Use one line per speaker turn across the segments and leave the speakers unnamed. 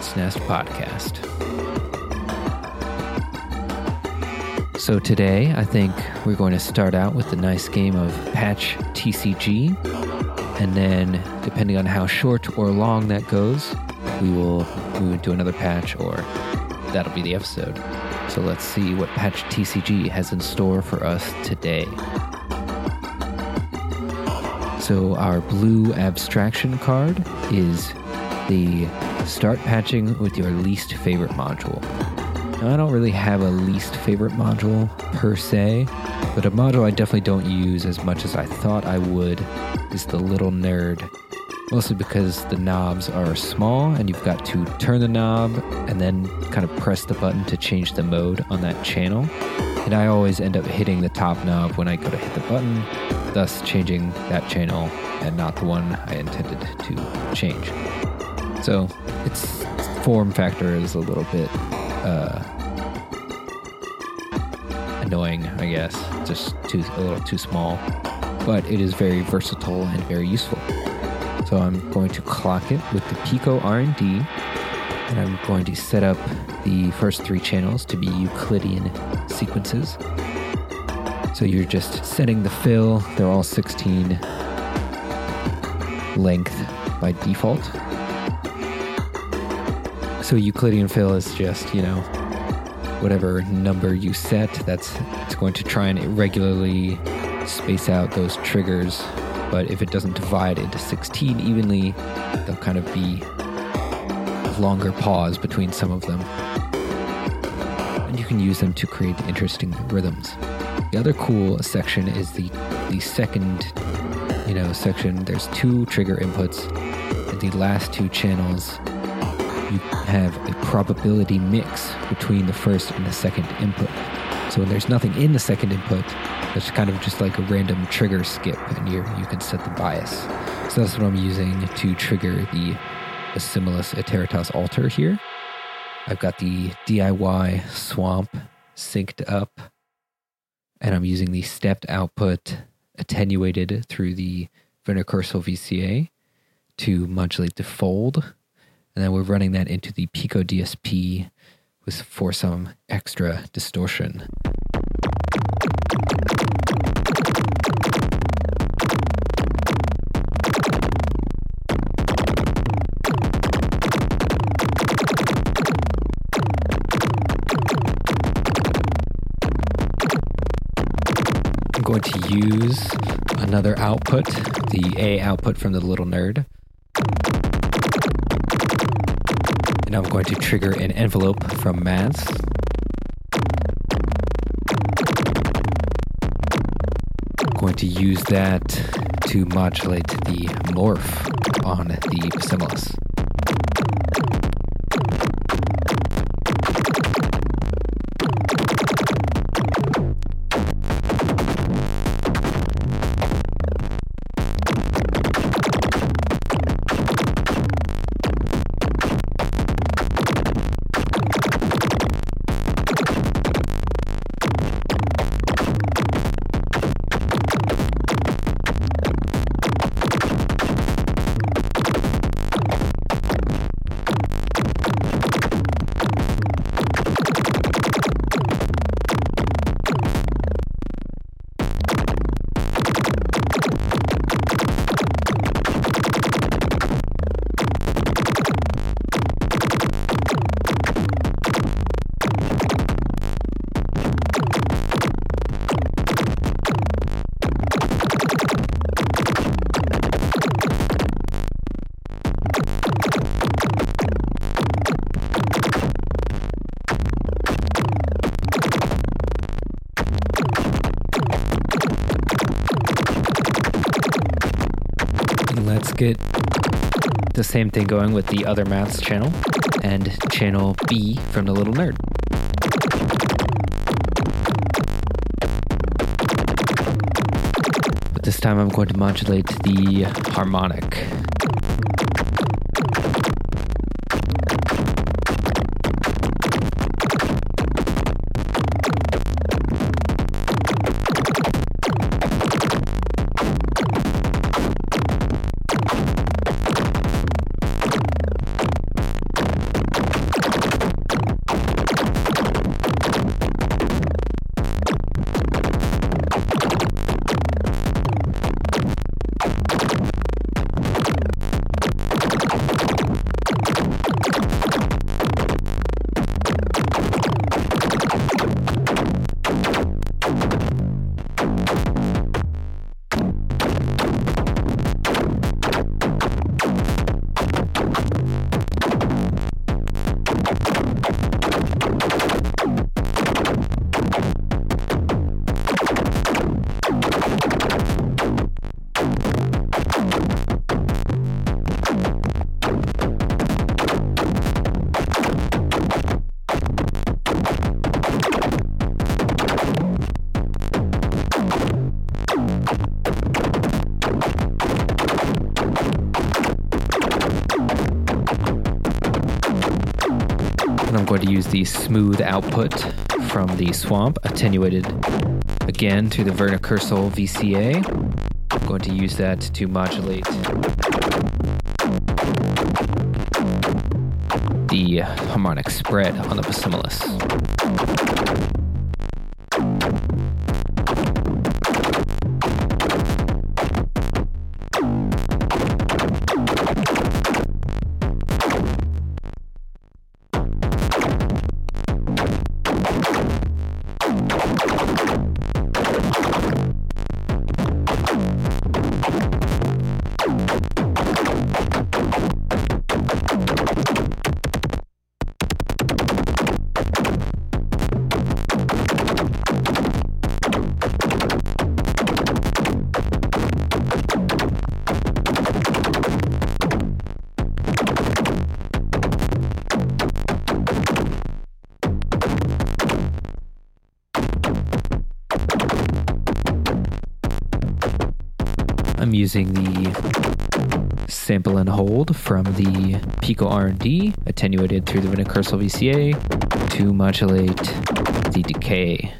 Rat's Nest Podcast. So, today I think we're going to start out with a nice game of Patch TCG, and then, depending on how short or long that goes, we will move into another patch, or that'll be the episode. So, let's see what Patch TCG has in store for us today. So, our blue abstraction card is the start patching with your least favorite module. Now, I don't really have a least favorite module per se, but a module I definitely don't use as much as I thought I would is the Little Nerd. Mostly because the knobs are small and you've got to turn the knob and then kind of press the button to change the mode on that channel. And I always end up hitting the top knob when I go to hit the button, thus changing that channel and not the one I intended to change. So its form factor is a little bit uh, annoying, I guess. Just too a little too small, but it is very versatile and very useful. So I'm going to clock it with the Pico RND, and I'm going to set up the first three channels to be Euclidean sequences. So you're just setting the fill. They're all 16 length by default. So Euclidean fill is just, you know, whatever number you set, that's it's going to try and regularly space out those triggers. But if it doesn't divide into 16 evenly, there'll kind of be a longer pause between some of them. And you can use them to create interesting rhythms. The other cool section is the the second, you know, section. There's two trigger inputs, and the last two channels you have a probability mix between the first and the second input. So when there's nothing in the second input, it's kind of just like a random trigger skip, and you you can set the bias. So that's what I'm using to trigger the Basimilus Iteritas alter here. I've got the DIY swamp synced up, and I'm using the stepped output attenuated through the Vnicursal VCA to modulate the fold. And then we're running that into the Pico DSP with for some extra distortion. I'm going to use another output, the A output from the little nerd. And I'm going to trigger an envelope from Maths. I'm going to use that to modulate the morph on the Basimilus. The same thing going with the other maths channel and channel B from the little nerd. But this time I'm going to modulate the harmonic. The smooth output from the swamp, attenuated again to the Vnicursal VCA. I'm going to use that to modulate the harmonic spread on the Basimilus. From the Pico RND, attenuated through the Vnicursal VCA to modulate the decay.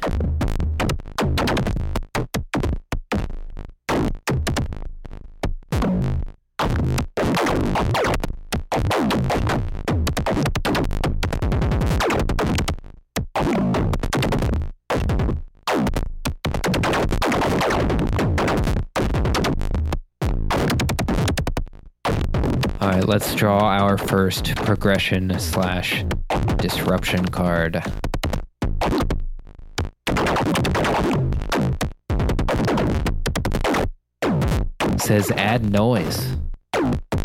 All right, let's draw our first progression slash disruption card. It says add noise.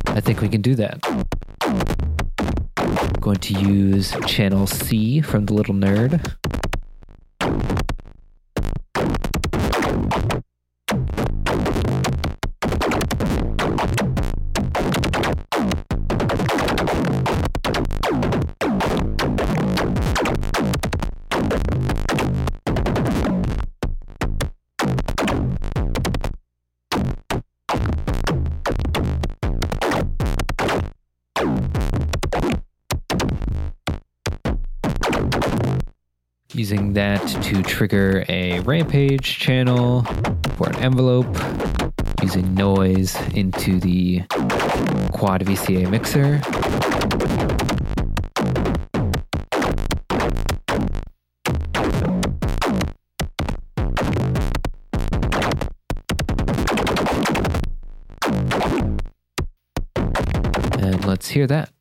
I think we can do that. going to use channel C from the little nerd. To trigger a rampage channel for an envelope, using noise into the quad VCA mixer. And let's hear that.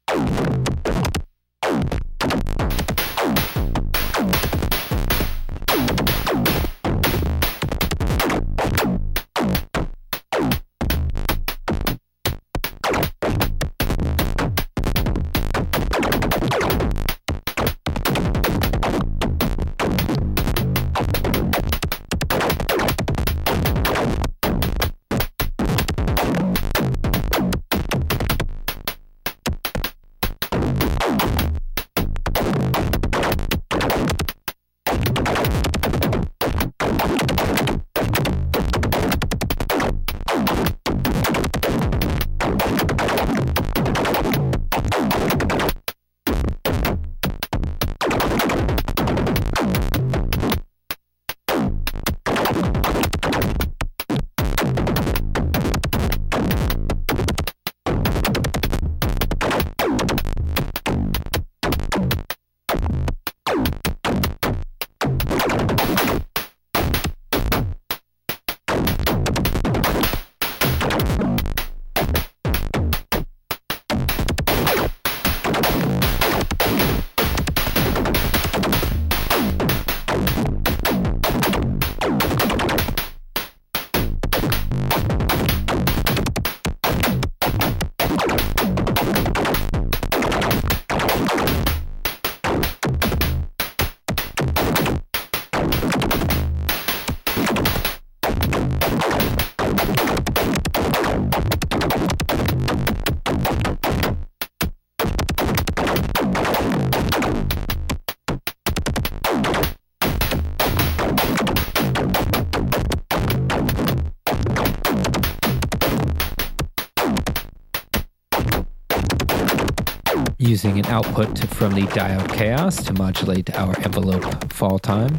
Output from the diode chaos to modulate our envelope fall time.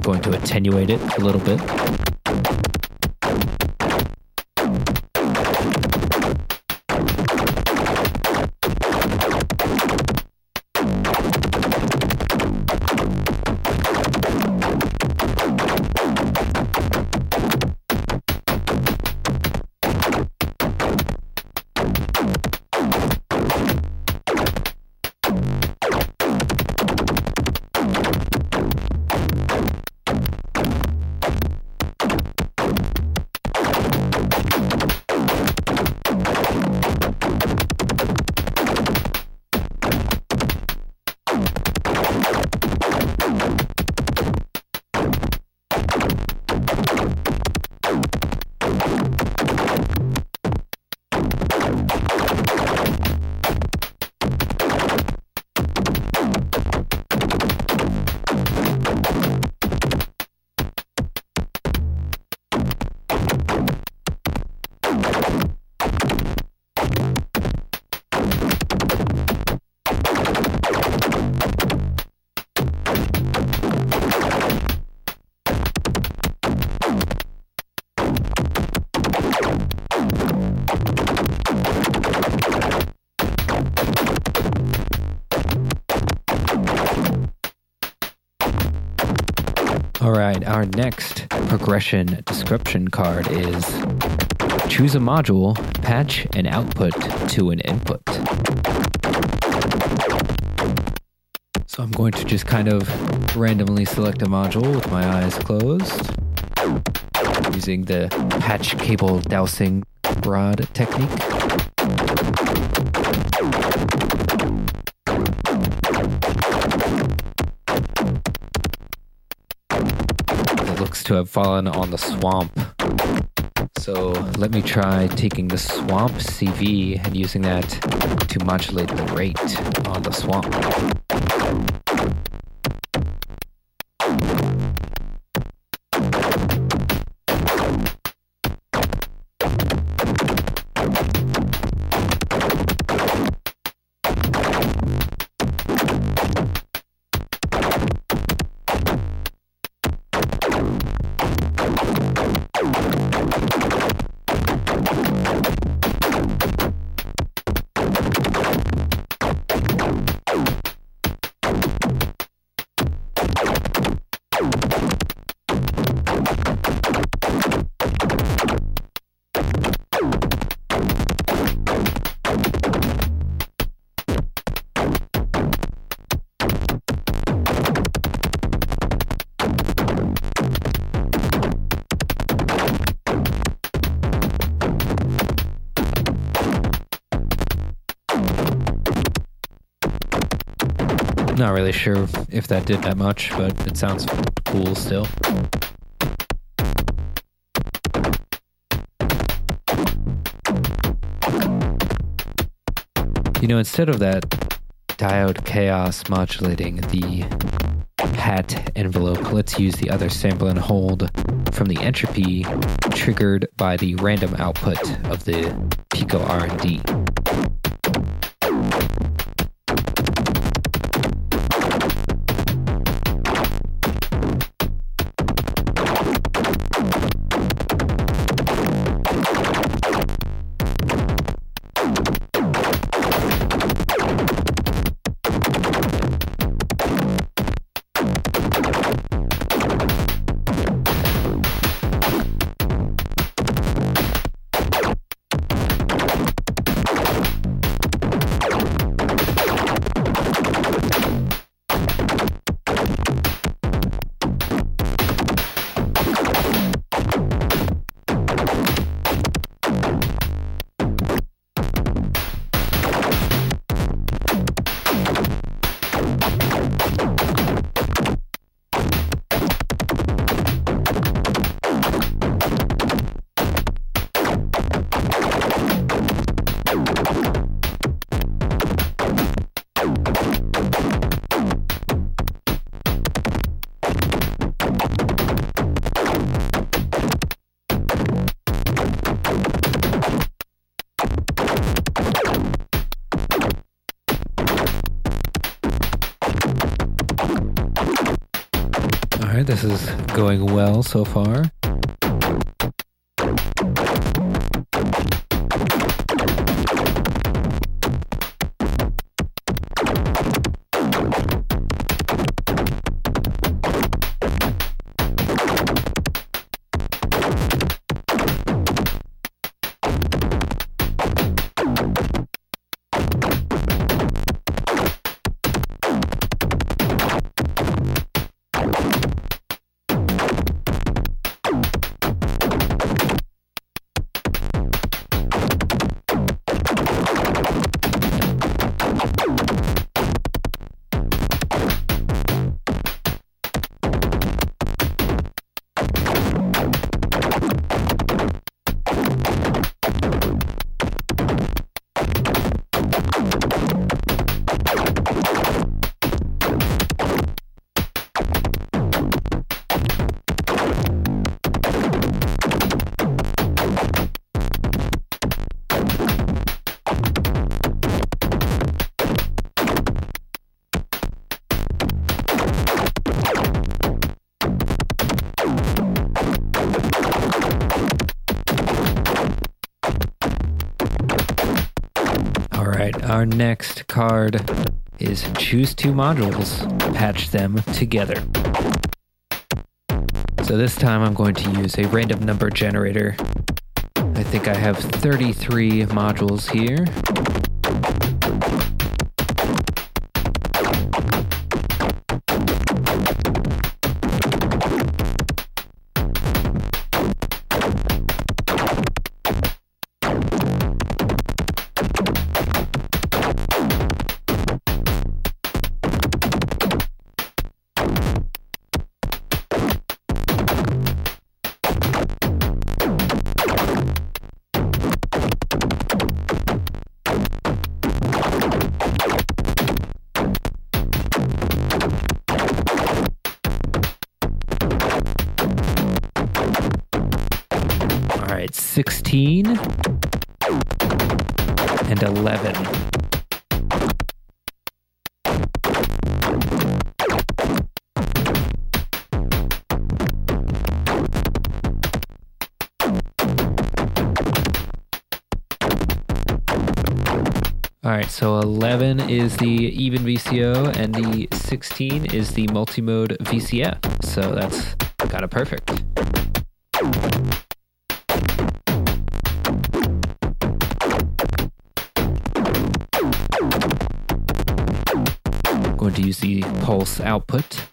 Going to attenuate it a little bit. Our next progression description card is choose a module, patch an output to an input. So I'm going to just kind of randomly select a module with my eyes closed using the patch cable dowsing rod technique. Have fallen on the swamp. So let me try taking the swamp CV and using that to modulate the rate on the swamp. Sure if that did that much, but it sounds cool still. You know, instead of that diode chaos modulating the hat envelope, let's use the other sample and hold from the entropy triggered by the random output of the Pico RND. This is going well so far. Our next card is choose two modules, patch them together. So this time I'm going to use a random number generator. I think I have 33 modules here. All right, so 11 is the even VCO and the 16 is the multi-mode VCF. So that's kind of perfect. going to use the pulse output.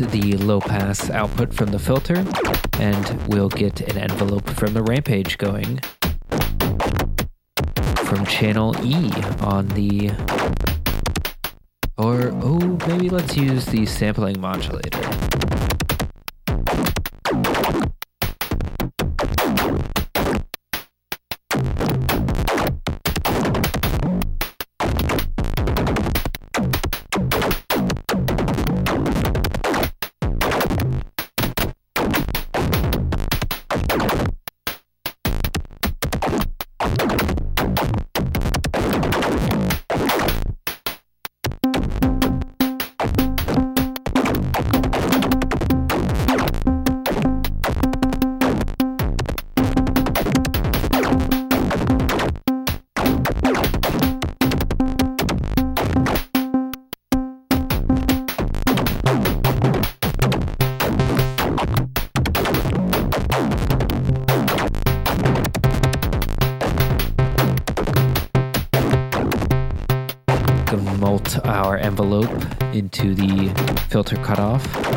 Use the low pass output from the filter and we'll get an envelope from the rampage going from channel E on the or oh maybe let's use the sampling modulator. Filter cutoff. Got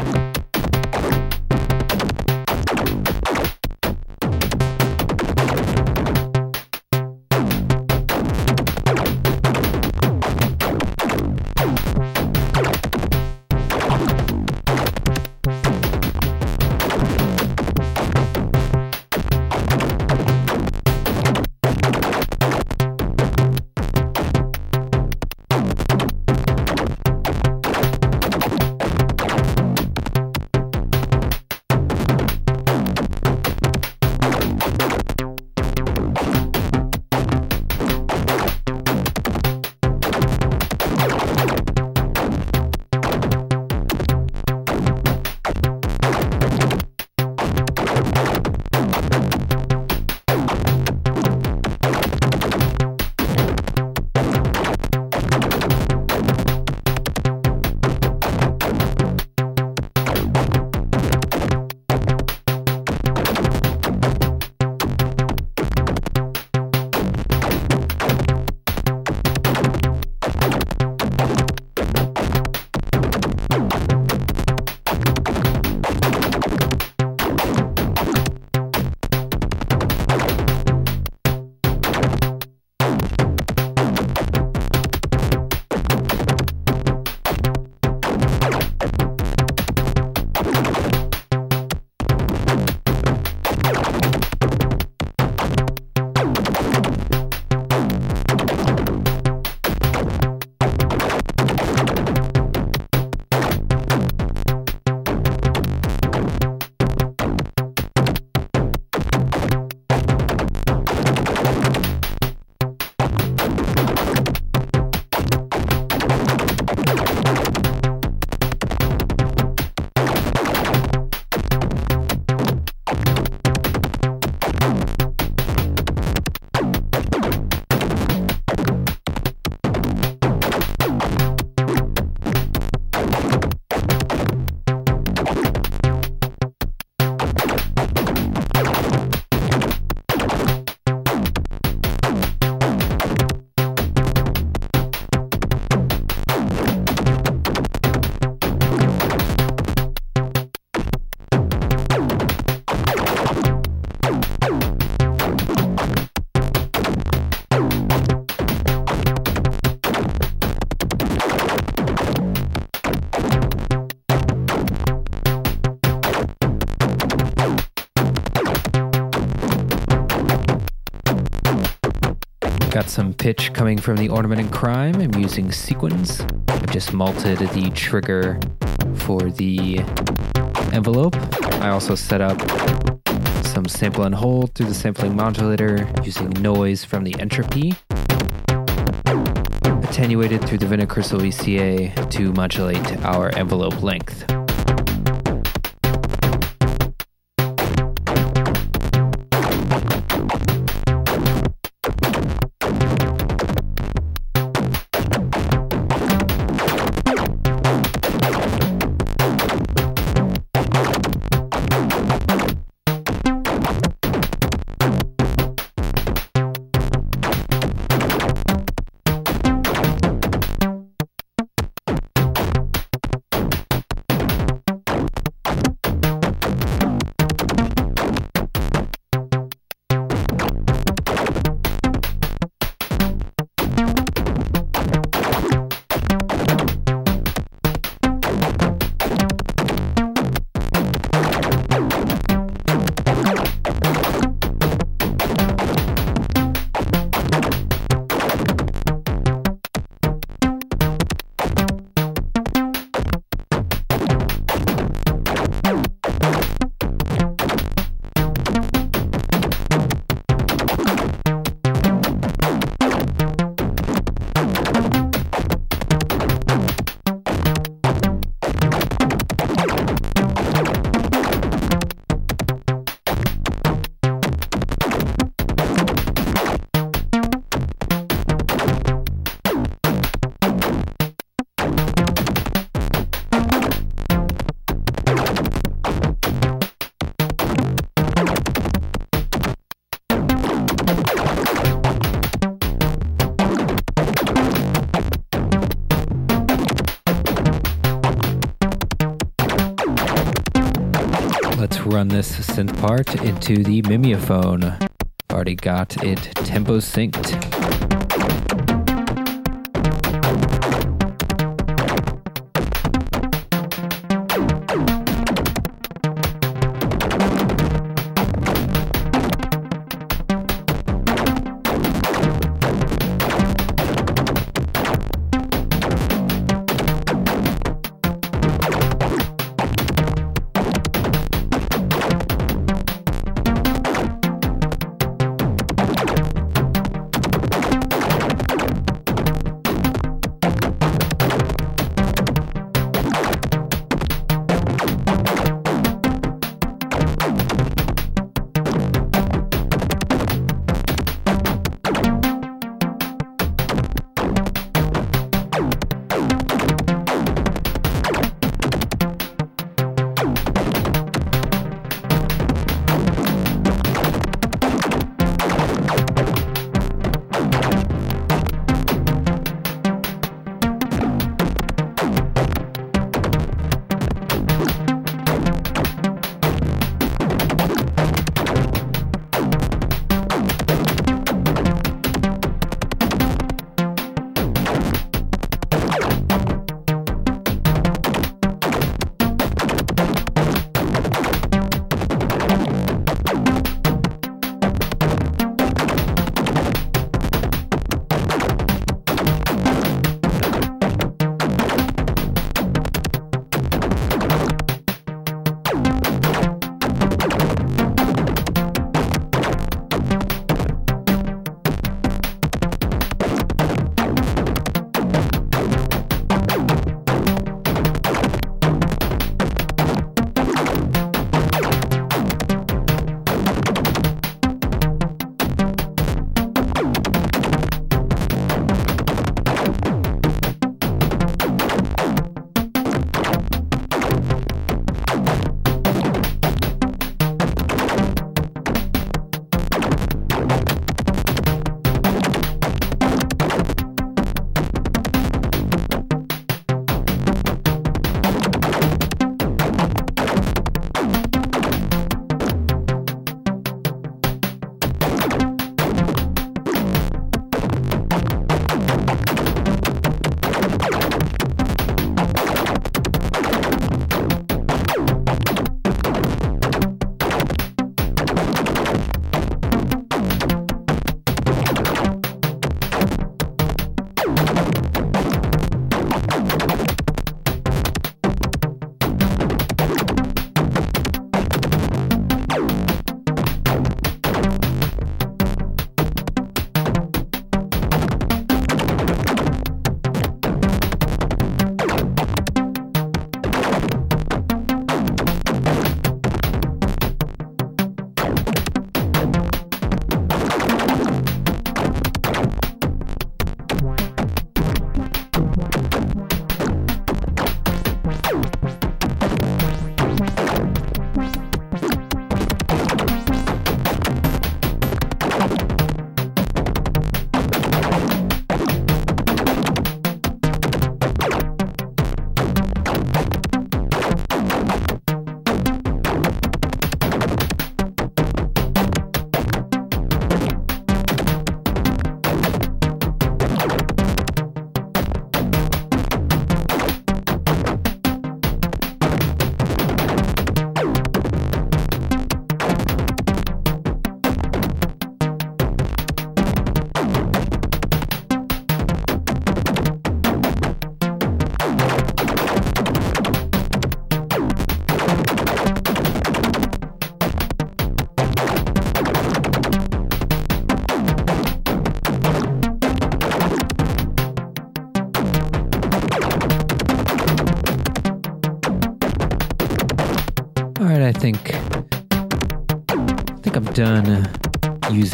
pitch coming from the Ornament and Crime. I'm using sequins. I've just multed the trigger for the envelope. I also set up some sample and hold through the sampling modulator using noise from the entropy. Attenuated through the Vnicursal VCA to modulate our envelope length. Run this synth part into the Mimeophon. Already got it tempo synced.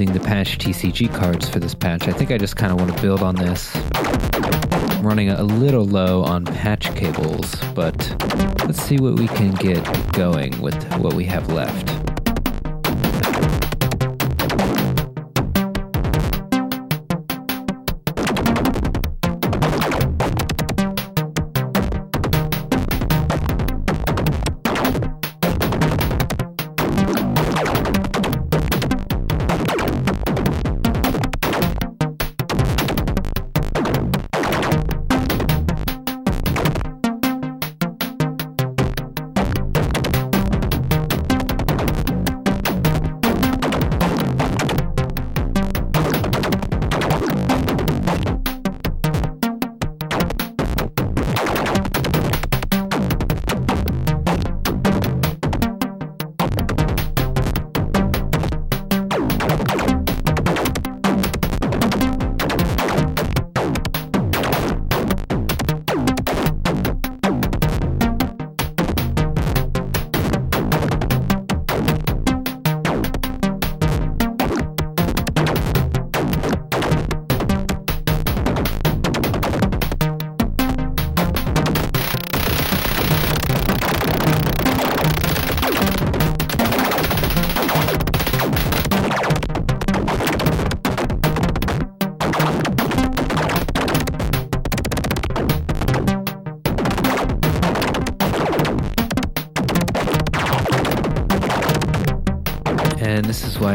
Using the patch TCG cards for this patch. I think I just kind of want to build on this. I'm running a little low on patch cables, but let's see what we can get going with what we have left.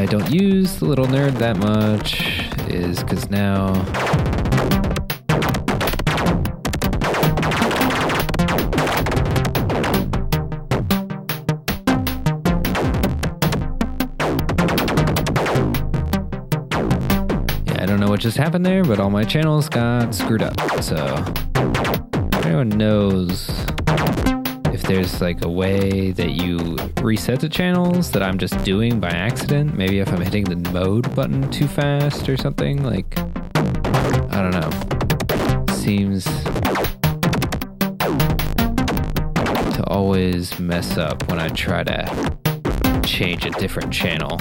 I don't use the little nerd that much, is because now. I don't know what just happened there, but all my channels got screwed up. So, anyone knows if there's like a way that you reset the channels that I'm just doing by accident, maybe if I'm hitting the mode button too fast or something, like I don't know. Seems to always mess up when I try to change a different channel.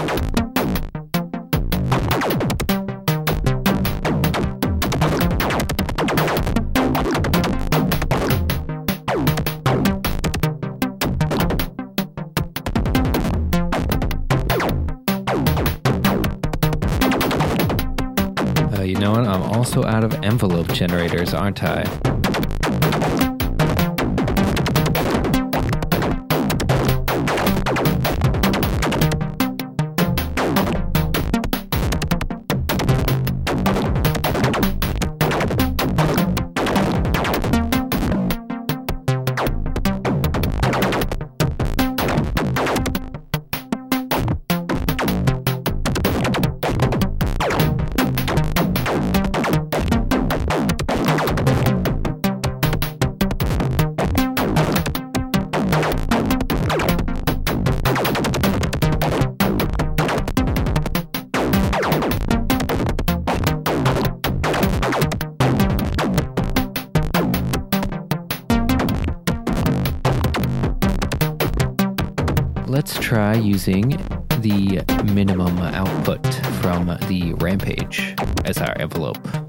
Also out of envelope generators, aren't I? Try using the minimum output from the Rampage as our envelope.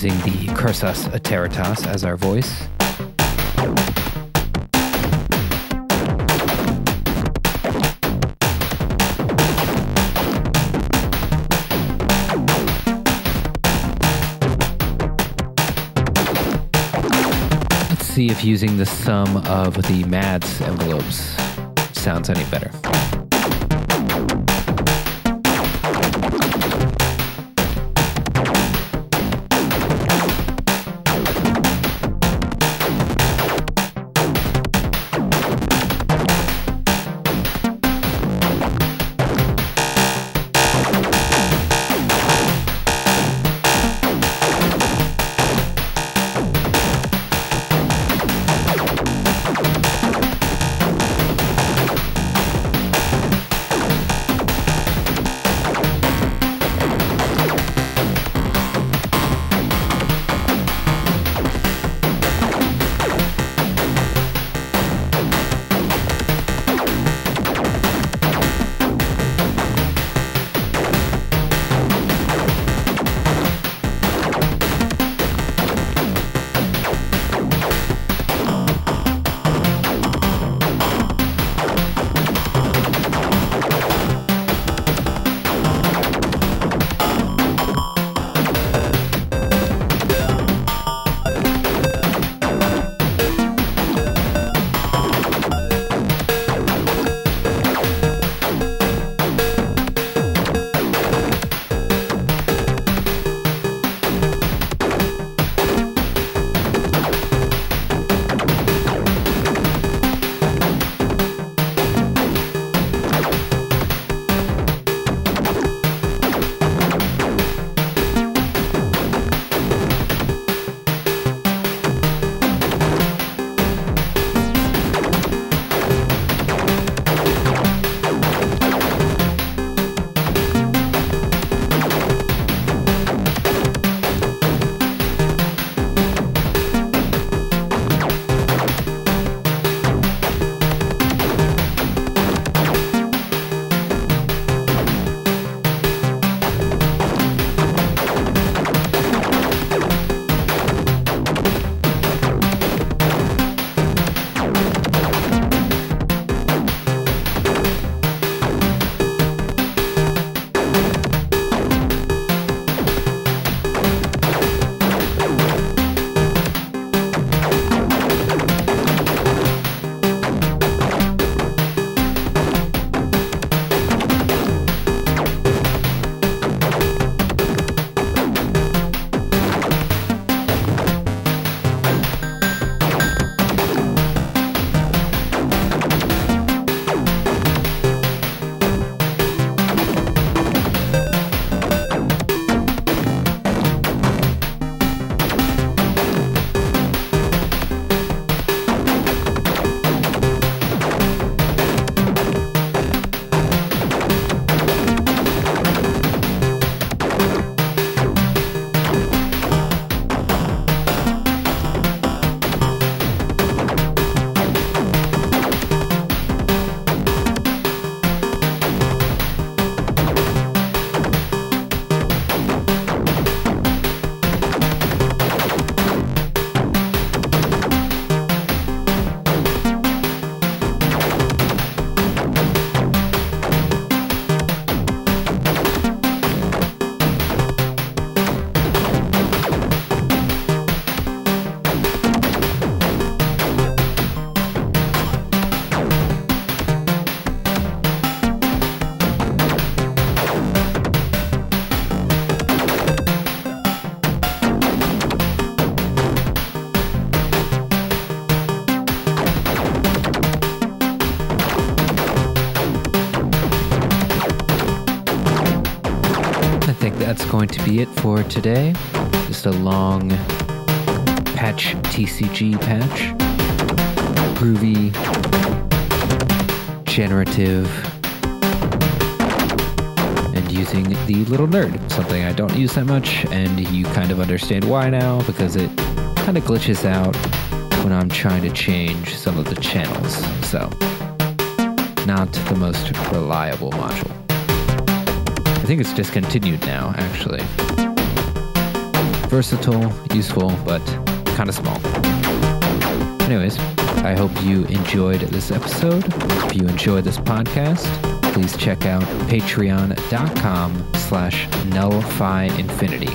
Using the Cursus Iteritas as our voice. Let's see if using the sum of the Maths envelopes sounds any better. Going to be it for today. Just a long patch TCG patch. Groovy, generative, and using the little nerd, something I don't use that much, and you kind of understand why now because it kind of glitches out when I'm trying to change some of the channels. So, not the most reliable module. I think it's discontinued now, actually. versatile, useful, but kind of small. Anyways, I hope you enjoyed this episode. If you enjoyed this podcast, please check out patreon.com slash nullphiinfinity.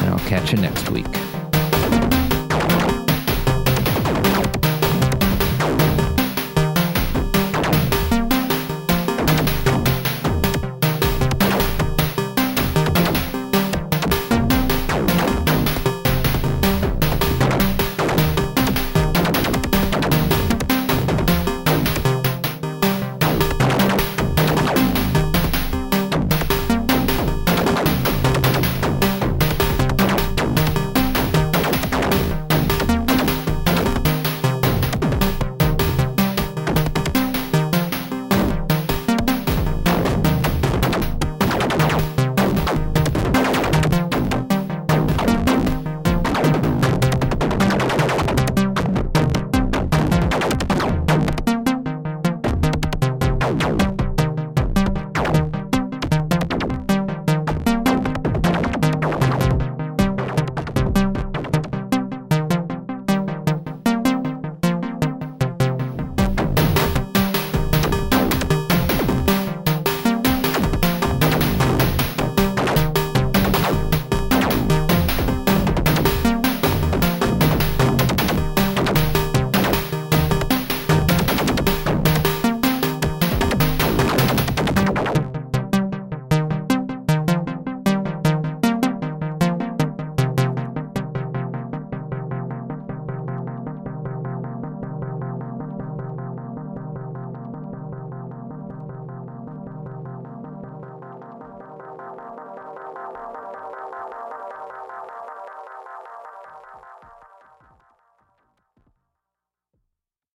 And I'll catch you next week.